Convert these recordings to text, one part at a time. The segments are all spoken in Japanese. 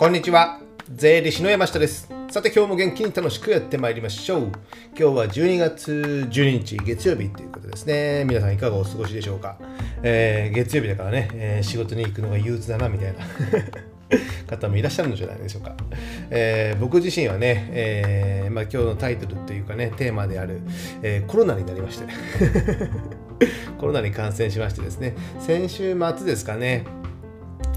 こんにちは。税理士の山下です。さて今日も元気に楽しくやってまいりましょう。今日は12月12日月曜日ということですね。皆さんいかがお過ごしでしょうか、えー、月曜日だからね、えー、仕事に行くのが憂鬱だなみたいな。方もいらっしゃるのじゃないでしょうか。えー、僕自身はね、えーまあ、今日のタイトルというかね、テーマである、えー、コロナになりまして。コロナに感染しましてですね、先週末ですかね、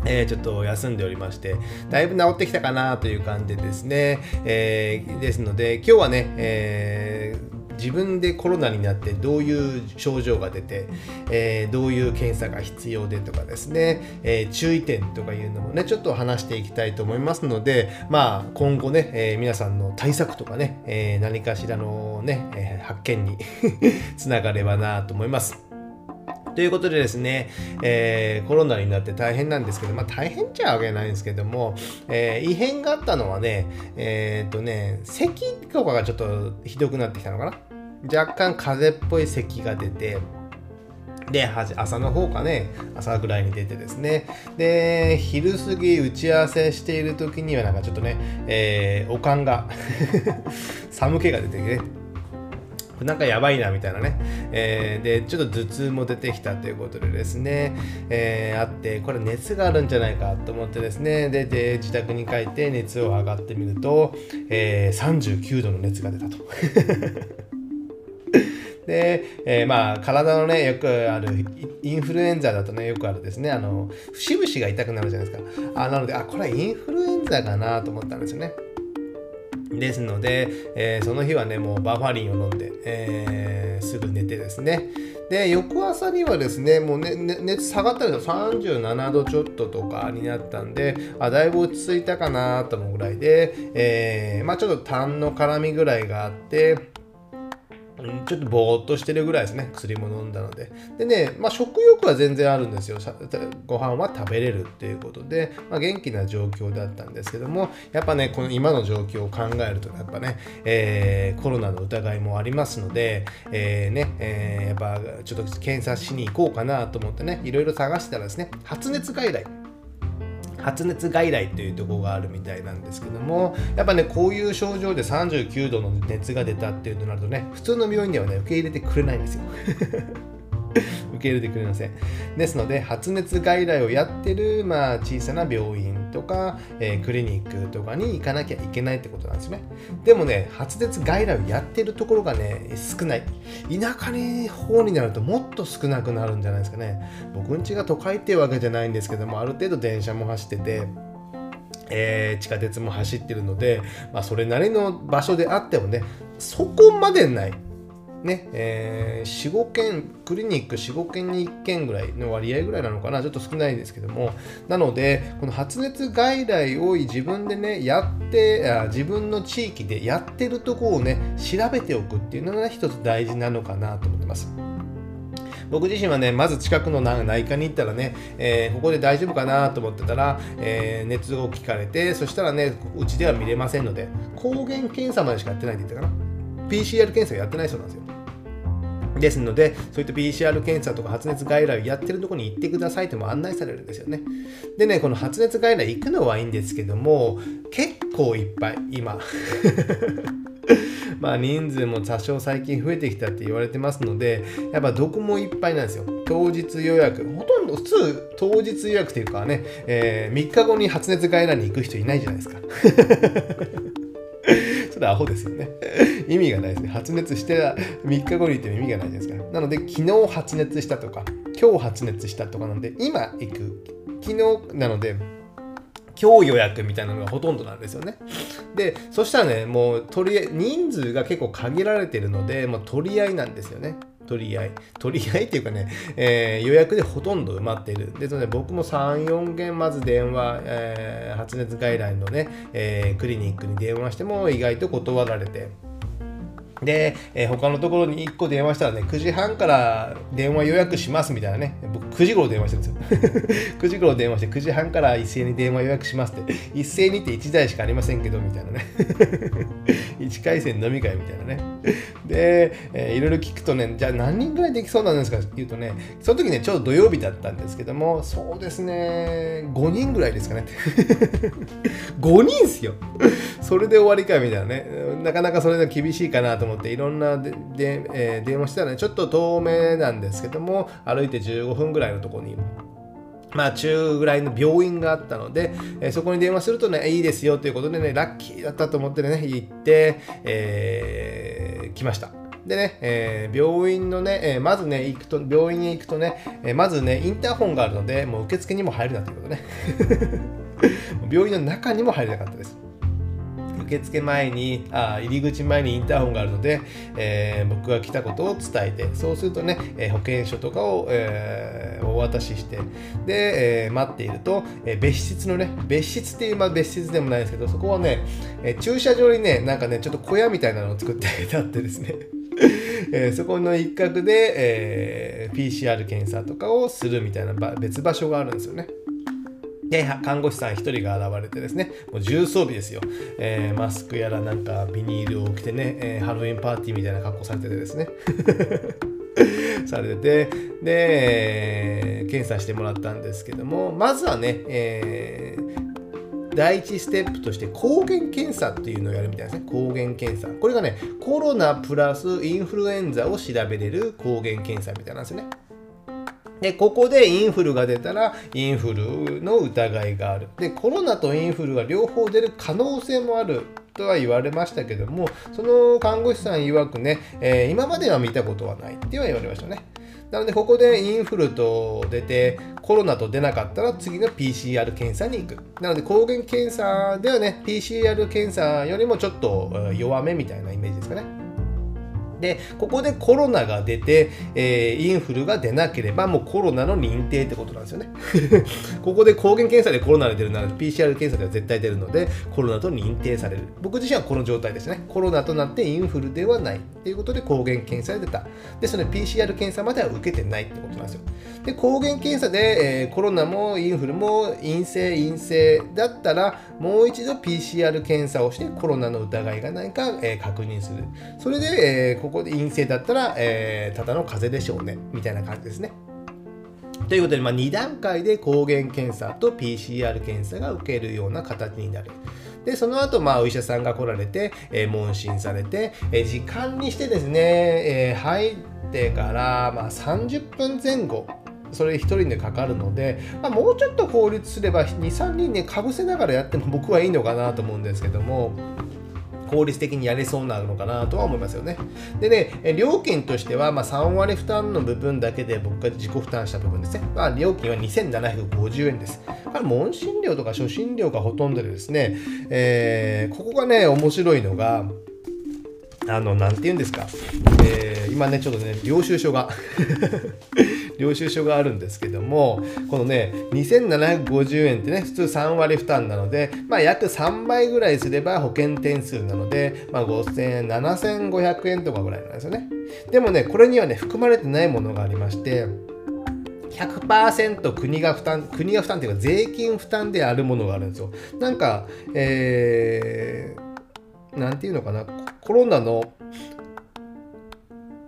えー、ちょっと休んでおりまして、だいぶ治ってきたかなという感じでですね。えー、ですので、今日はね、えー自分でコロナになってどういう症状が出て、え、どういう検査が必要でとかですね、え、注意点とかいうのもねちょっと話していきたいと思いますのでまあ今後ね、え、皆さんの対策とかね、え何かしらのね、え発見に つながればなと思います。ということでですね、えー、コロナになって大変なんですけど、まあ大変っちゃわけないんですけども、えー、異変があったのはね、えー、っとね、咳とかがちょっとひどくなってきたのかな？若干風邪っぽい咳が出て、で、朝の方かね、朝ぐらいに出てですね。で、昼過ぎ打ち合わせしている時にはなんかちょっとね、えー、おかんが 寒気が出てね、なんかやばいなみたいなね、えー、でちょっと頭痛も出てきたということでですね、えー、あってこれ熱があるんじゃないかと思ってですね。でで自宅に帰って熱を測ってみると、えー、39度の熱が出たと。で、えー、まあ体のねよくあるインフルエンザだとねよくあるですね。あの節々が痛くなるじゃないですか。あなのであこれはインフルエンザかなと思ったんですよね。ですので、えー、その日はね、もうバファリンを飲んで、えー、すぐ寝てですね。で、翌朝にはですね、もうね、ね熱下がったんですよ37度ちょっととかになったんで、あ、だいぶ落ち着いたかなと思うぐらいで、えー、まあちょっと痰の絡みぐらいがあって、ちょっとぼーっとしてるぐらいですね。薬も飲んだので。でね、まあ、食欲は全然あるんですよ。ご飯は食べれるっていうことで、まあ、元気な状況だったんですけども、やっぱね、この今の状況を考えると、やっぱね、えー、コロナの疑いもありますので、えー、ね、えー、やっぱちょっと検査しに行こうかなと思ってね、いろいろ探したらですね、発熱外来。発熱外来というところがあるみたいなんですけどもやっぱねこういう症状で39度の熱が出たっていうとなるとね普通の病院ではね受け入れてくれないんですよ 受け入れてくれません。ですので、発熱外来をやってる、まあ、小さな病院とか、えー、クリニックとかに行かなきゃいけないってことなんですね。でもね、発熱外来をやってるところがね、少ない。田舎に方になるともっと少なくなるんじゃないですかね。僕ん家が都会っていうわけじゃないんですけども、ある程度電車も走ってて、えー、地下鉄も走ってるので、まあ、それなりの場所であってもね、そこまでない。ね、えー、4、5件、クリニック4、5件に1件ぐらいの割合ぐらいなのかな、ちょっと少ないんですけども、なので、この発熱外来を自分でね、やってあ、自分の地域でやってるとこをね、調べておくっていうのが一つ大事なのかなと思ってます。僕自身はね、まず近くの内科に行ったらね、えー、ここで大丈夫かなと思ってたら、えー、熱を聞かれて、そしたらね、うちでは見れませんので、抗原検査までしかやってないって言ったかな？PCR 検査やってないそうなんですよ。ですので、そういった PCR 検査とか発熱外来をやってるとこに行ってくださいっても案内されるんですよね。でね、この発熱外来行くのはいいんですけども、結構いっぱい、今。まあ人数も多少最近増えてきたって言われてますので、やっぱどこもいっぱいなんですよ。当日予約。ほとんど普通当日予約っていうかね、えー、3日後に発熱外来に行く人いないじゃないですか。それアホですよね。意味がないですね。発熱して3日後に行っても意味がないじゃないですか。なので、昨日発熱したとか、今日発熱したとかなんで、今行く。昨日なので、今日予約みたいなのがほとんどなんですよね。で、そしたらね、もう取り人数が結構限られてるので、もう取り合いなんですよね。取り合い。取り合いっていうかね、えー、予約でほとんど埋まっている。ですので、僕も3、4件まず電話、えー、発熱外来のね、えー、クリニックに電話しても意外と断られて、で、えー、他のところに1個電話したらね、9時半から電話予約しますみたいなね、僕9時頃電話してるんですよ。9時頃電話して9時半から一斉に電話予約しますって、一斉にって1台しかありませんけど、みたいなね。1回戦飲み会みたいなね。で、えー、いろいろ聞くとね、じゃあ何人ぐらいできそうなんですかって言うとね、その時ね、ちょうど土曜日だったんですけども、そうですね、5人ぐらいですかね。5人っすよ。それで終わりかみたいなね。なかなかそれで厳しいかなと思って、いろんなでで、えー、電話したらね、ちょっと遠めなんですけども、歩いて15分ぐらいのとこにまあ、中ぐらいの病院があったので、えー、そこに電話するとね、いいですよということでね、ラッキーだったと思ってね、行って、えー、来ました。でね、えー、病院のね、えー、まずね、行くと、病院に行くとね、えー、まずね、インターホンがあるので、もう受付にも入るなということね。病院の中にも入れなかったです。受付前にあ入り口前にインターホンがあるので、えー、僕が来たことを伝えてそうするとね、えー、保険証とかを、えー、お渡ししてで、え待っていると、え別室のね別室っていう、まあ、別室でもないですけどそこはね、え駐車場にねなんかねちょっと小屋みたいなのを作ってあってですね えー、そこの一角で、えー、PCR 検査とかをするみたいな別場所があるんですよね。で、看護師さん1人が現れてですね、もう重装備ですよ。えー、マスクやらなんかビニールを着てね、えー、ハロウィンパーティーみたいな格好されててですね。されてて、で、検査してもらったんですけども、まずはね、えー、第一ステップとして抗原検査っていうのをやるみたいですね。抗原検査。これがね、コロナプラスインフルエンザを調べれる抗原検査みたいなんですよね。で、ここでインフルが出たら、インフルの疑いがある。で、コロナとインフルが両方出る可能性もあるとは言われましたけども、その看護師さん曰くね、えー、今までは見たことはないっては言われましたね。なので、ここでインフルと出て、コロナと出なかったら次の PCR 検査に行く。なので、抗原検査ではね、PCR 検査よりもちょっと弱めみたいなイメージですかね。で、ここでコロナが出て、えー、インフルが出なければもうコロナの認定ってことなんですよね。ここで抗原検査でコロナで出るなら PCR 検査では絶対出るので、コロナと認定される。僕自身はこの状態ですね。コロナとなってインフルではないっていうことで抗原検査で出た。で、その PCR 検査までは受けてないってことなんですよ。で、抗原検査で、えー、コロナもインフルも陰性、陰性だったら、もう一度 PCR 検査をしてコロナの疑いがないか、えー、確認する。それで、えー、ここで陰性だったら、えー、ただの風邪でしょうね。みたいな感じですね。ということで、まあ、2段階で抗原検査と PCR 検査が受けるような形になる。で、その後、まあ、お医者さんが来られて、えー、問診されて、えー、時間にしてですね、えー、入ってから、まあ、30分前後それ1人でかかるので、まあ、もうちょっと効率すれば23人ねかぶせながらやっても僕はいいのかなと思うんですけども効率的にやれそうなのかなとは思いますよね。でね、料金としては、まあ、3割負担の部分だけで僕が自己負担した部分ですね。まあ、料金は2750円です。これ問診料とか初診料がほとんどでですね、えー、ここがね、面白いのが、あの、なんて言うんですか。えー、今ね、ちょっとね、領収書が領収書があるんですけども、このね、2750円ってね、普通3割負担なので、まあ、約3倍ぐらいすれば保険点数なので、まあ、5000円、7500円とかぐらいなんですよね。でもね、これにはね、含まれてないものがありまして、100%国が負担、国が負担っていうか税金負担であるものがあるんですよ。なんか、えー、なんていうのかな、コロナの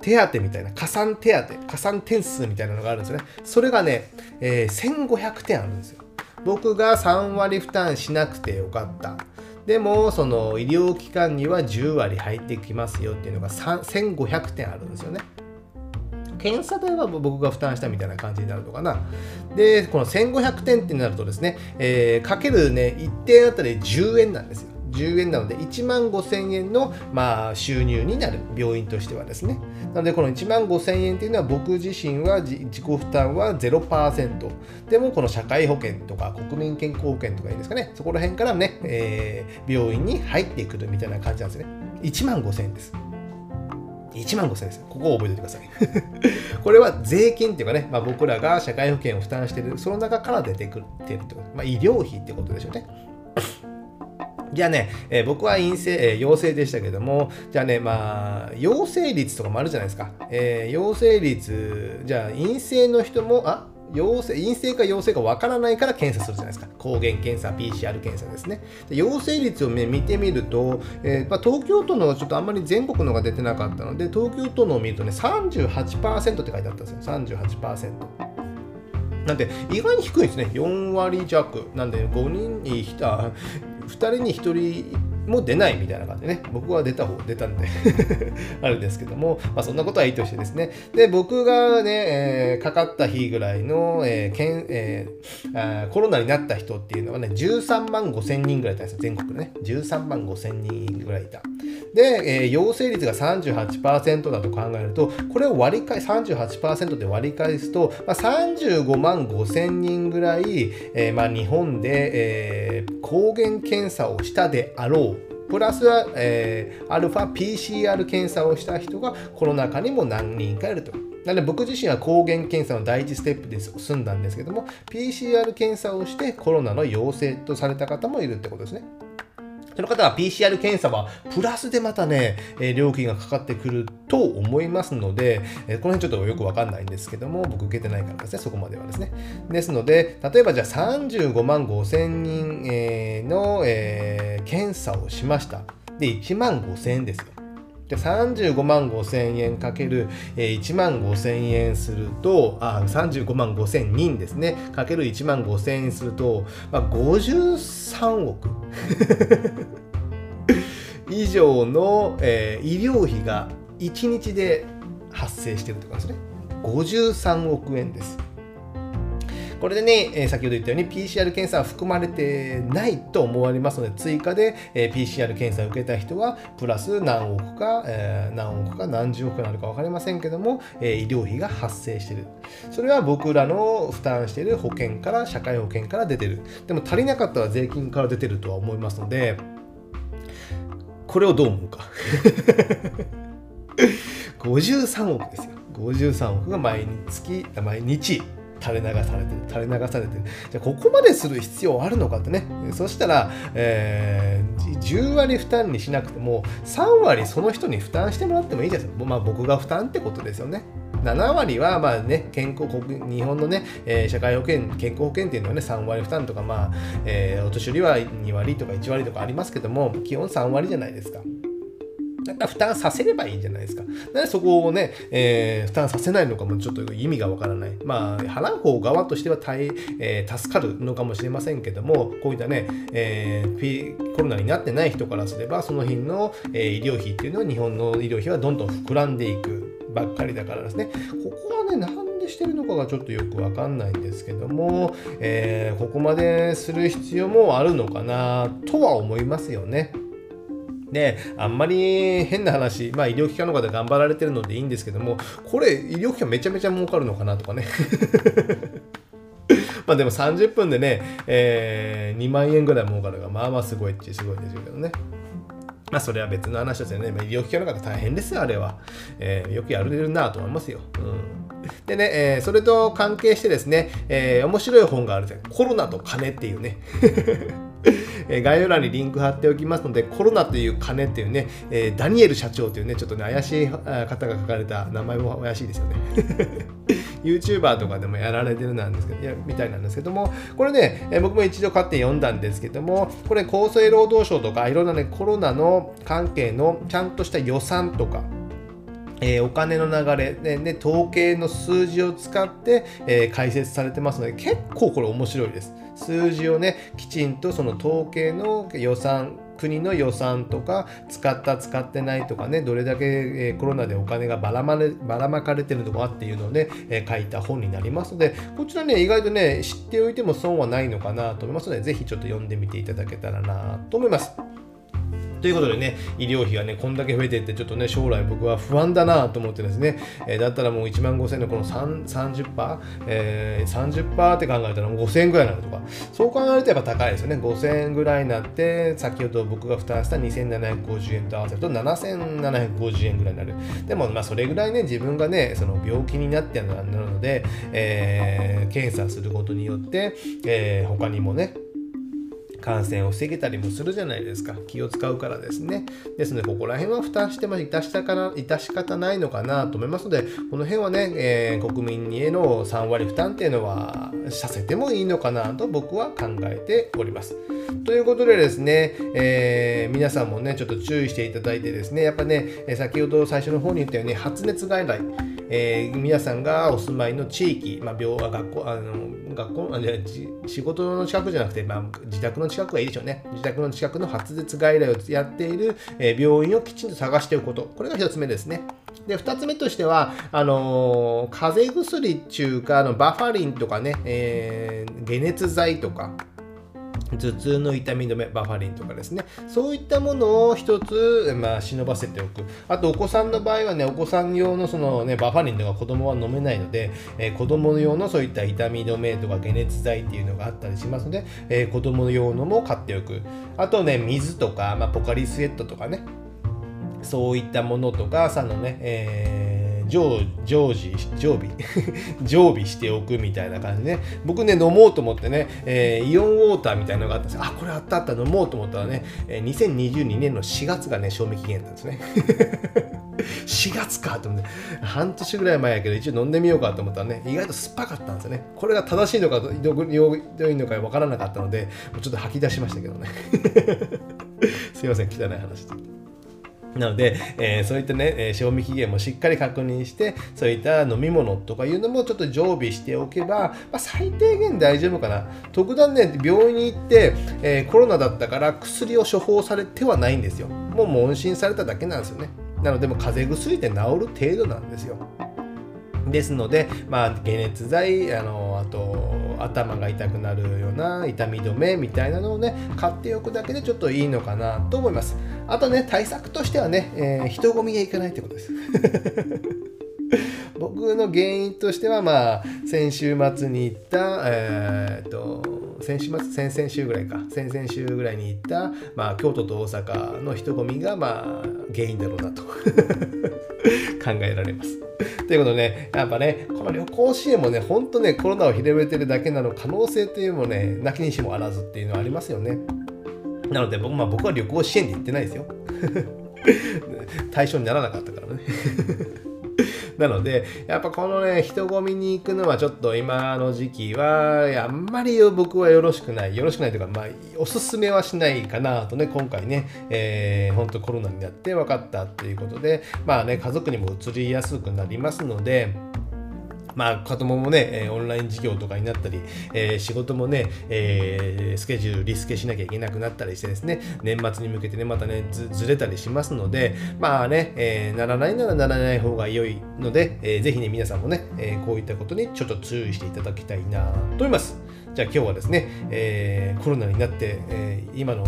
手当みたいな、加算手当、加算点数みたいなのがあるんですよね。それがね、えー、1500点あるんですよ。僕が3割負担しなくてよかった。でも、その医療機関には10割入ってきますよっていうのが1500点あるんですよね。検査代は僕が負担したみたいな感じになるのかな。で、この1500点ってなるとですね、えー、かけるね、1点あたり10円なんですよ。10円なので1万5000円の、まあ、収入になる。病院としてはですね。なのでこの1万5000円っていうのは僕自身は自己負担は0%でもこの社会保険とか国民健康保険とかいいですかね。そこら辺からね、えー、病院に入ってくるみたいな感じなんですね。1万5000円です。1万5000円です。ここを覚えておいてください。これは税金っていうかね、まあ、僕らが社会保険を負担している、その中から出てくるっていうまあ、医療費ってことでしょうね。じゃあね、えー、僕は陰性、えー、陽性でしたけども、じゃあね、まあ、陽性率とかもあるじゃないですか。えー、陽性率、じゃあ陰性の人も、あ陽性陰性か陽性かわからないから検査するじゃないですか。抗原検査、PCR 検査ですね。で陽性率を、ね、見てみると、えーまあ、東京都のちょっとあんまり全国のが出てなかったので、東京都のを見るとね、38%って書いてあったんですよ。38%。なんで意外に低いですね。4割弱。なんで5人に1、2人に1人もう出ないみたいな感じでね、僕は出た方、出たんで あるんですけども、まあ、そんなことはいいとしてですね、で、僕がね、えー、かかった日ぐらいの、えーけんえー、コロナになった人っていうのはね、13万5千人ぐらいいたんですよ、全国ね。13万5千人ぐらいいた。で、えー、陽性率が38%だと考えると、これを割り返す、38%で割り返すと、まあ、35万5千人ぐらい、えーまあ、日本で、えー、抗原検査をしたであろうプラス、えー、アルファ PCR 検査をした人がコロナ禍にも何人かいると。なので僕自身は抗原検査の第一ステップで済んだんですけども、PCR 検査をしてコロナの陽性とされた方もいるってことですね。その方は PCR 検査はプラスでまたね、え料金がかかってくると思いますので、えこの辺ちょっとよくわかんないんですけども、僕受けてないからですね、そこまではですね。ですので、例えばじゃあ35万5千人、えの、え検査をしました。で、1万5千円ですよ。で35万5千円かける1万5千円するとあ35万5千人ですね。かける1万5千円すると、まあ、53億。以上の、えー、医療費が1日で発生してるとですね。53億円です。これでね、え先ほど言ったように PCR 検査は含まれてないと思われますので、追加で、え PCR 検査を受けた人は、プラス何億か、え何億か何十億になのか分かりませんけども、え医療費が発生してる。それは僕らの負担している保険から、社会保険から出てる。でも足りなかったら税金から出てるとは思いますので、これをどう思うか。53億ですよ。53億が毎日、毎日垂れ流されてる垂れ流されてる。じゃあここまでする必要あるのかってね。そしたら、えー、10割負担にしなくても3割その人に負担してもらってもいいじゃないですか、まあ、僕が負担ってことですよね。7割はまあね健康日本のね、えー、社会保険健康保険っていうのはね3割負担とかまあ、えー、お年寄りは2割とか1割とかありますけども基本3割じゃないですか。だったら負担させればいいんじゃないですか。なんでそこをね、えー、負担させないのかもちょっと意味がわからない。まあ、払う方側としては大、えー、助かるのかもしれませんけども、こういったね、えー、コロナになってない人からすれば、その日の、えー、医療費っていうのは日本の医療費はどんどん膨らんでいくばっかりだからですね。ここはね、なんでしてるのかがちょっとよくわかんないんですけども、えー、ここまでする必要もあるのかなとは思いますよね。で、あんまり変な話、まあ医療機関の方頑張られてるのでいいんですけども、これ医療機関めちゃめちゃ儲かるのかなとかね。まあでも30分でね、えー、2万円ぐらい儲かるが、まあまあすごいっちすごいですけどね。まあそれは別の話ですよね。まあ、医療機関の方大変ですよ、あれは。えー、よくやれるなと思いますよ。うん。でね、えー、それと関係してですね、えー、面白い本があるんですよ。コロナと金っていうね。え概要欄にリンク貼っておきますので、コロナという金っていうね、えダニエル社長というね、ちょっとね、怪しい方が書かれた名前も怪しいですよね。YouTuber とかでもやられてるなんですけど、やみたいなんですけども、これね、え僕も一度買って読んだんですけども、これ厚生労働省とかいろんなね、コロナの関係のちゃんとした予算とか、え、お金の流れで、ね、統計の数字を使って、え、解説されてますので結構これ面白いです。数字をねきちんとその統計の予算国の予算とか使った使ってないとかねどれだけ、えコロナでお金がばらまればらまかれてるのかっていうのをね、え書いた本になりますのでこちらね意外とね知っておいても損はないのかなと思いますのでぜひちょっと読んでみていただけたらなと思います。ということでね、医療費がね、こんだけ増えていって、ちょっとね、将来僕は不安だなと思ってですね、えー、だったらもう1万5000円のこの30%、えー、30%って考えたらもう5000円ぐらいになるとか、そう考えるとやっぱ高いですよね。5000円ぐらいになって、先ほど僕が負担した2750円と合わせると7750円ぐらいになる。でも、まあ、それぐらいね、自分がね、その病気になってなるので、えー、検査することによって、えー、他にもね、感染を防げたりもするじゃないですか。気を使うからですね。ですのでここら辺は負担しても致したから致し方ないのかなと思いますのでこの辺はね、えー、国民への3割負担っていうのはさせてもいいのかなと僕は考えております。ということでですね、えー、皆さんもねちょっと注意していただいてですねやっぱね先ほど最初の方に言ったように発熱外来。えー、皆さんがお住まいの地域、まあ、病学校あの学校あ仕事の近くじゃなくて、まあ、自宅の近くがいいでしょうね。自宅の近くの発熱外来をやっている、え、病院をきちんと探しておくこと。これが1つ目ですね。で2つ目としてはあのー、風邪薬っていうかあのバファリンとかね、えー、解熱剤とか頭痛の痛み止め、バファリンとかですね、そういったものを一つ、まあ、忍ばせておく。あと、お子さんの場合はね、お子さん用のその、ね、バファリンとか子供は飲めないので、えー、子供用のそういった痛み止めとか解熱剤っていうのがあったりしますので、えー、子供用のも買っておく。あとね、水とか、まあ、ポカリスエットとかね、そういったものとか、朝のね、えー常常時常備。常備しておくみたいな感じね。僕ね飲もうと思ってね、えー、イオンウォーターみたいなのがあったんですあこれあったあった。飲もうと思ったらね、え、2022年の4月がね賞味期限なんですね。4月かと思って。半年ぐらい前やけど一応飲んでみようかと思ったらね。意外と酸っぱかったんですよね。これが正しいのかどういのか分からなかったのでちょっと吐き出しましたけどね。すいません汚い話で。なので、えー、そういったね、え、賞味期限もしっかり確認して、そういった飲み物とかいうのもちょっと常備しておけば、まあ、最低限大丈夫かな。特段ね、病院に行って、えー、コロナだったから薬を処方されてはないんですよ。もう問診されただけなんですよね。なので、も風邪薬で治る程度なんですよ。ですので、まあ、解熱剤、あのあと頭が痛くなるような痛み止めみたいなのをね買っておくだけでちょっといいのかなと思います。あとね対策としてはね、えー、人混みがいかないってことです。僕の原因としてはまあ先週末に行ったえー、っと先週末先々週ぐらいか。先々週ぐらいに行った、まあ、京都と大阪の人混みがまあ原因だろうなと。考えられますということでね、やっぱね、この旅行支援もね、ほんとね、コロナを広めてるだけなの可能性というのもね、なきにしもあらずっていうのはありますよね。なので僕,、まあ、僕は旅行支援で行ってないですよ。対象にならなかったからね。なので、やっぱこのね、人混みに行くのはちょっと今の時期は、あんまり僕はよろしくない。よろしくないというか、まあ、おすすめはしないかなとね、今回ね、えー、本当コロナになって分かったっていうことで、まあね、家族にも移りやすくなりますので、まあ、子供もね、オンライン授業とかになったり、えー、仕事もね、えー、スケジュールリスケしなきゃいけなくなったりしてですね、年末に向けてね、またね、ずずれたりしますので、まあね、えー、ならないならならない方が良いので、えー、ぜひね、皆さんもね、えこういったことにちょっと注意していただきたいなと思います。じゃあ今日はですね、えコロナになって、えー今の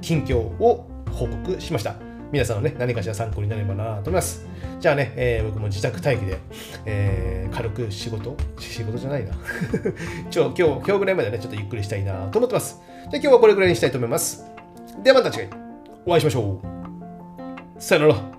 近況を報告しました。皆さんのね、何かしら参考になればなと思います。じゃあね、えー、僕も自宅待機で、えー、軽く仕事？仕事じゃないな ちょ。今日、今日ぐらいまでね、ちょっとゆっくりしたいなと思ってます。じゃあ今日はこれぐらいにしたいと思います。ではまた次回お会いしましょう。さよなら。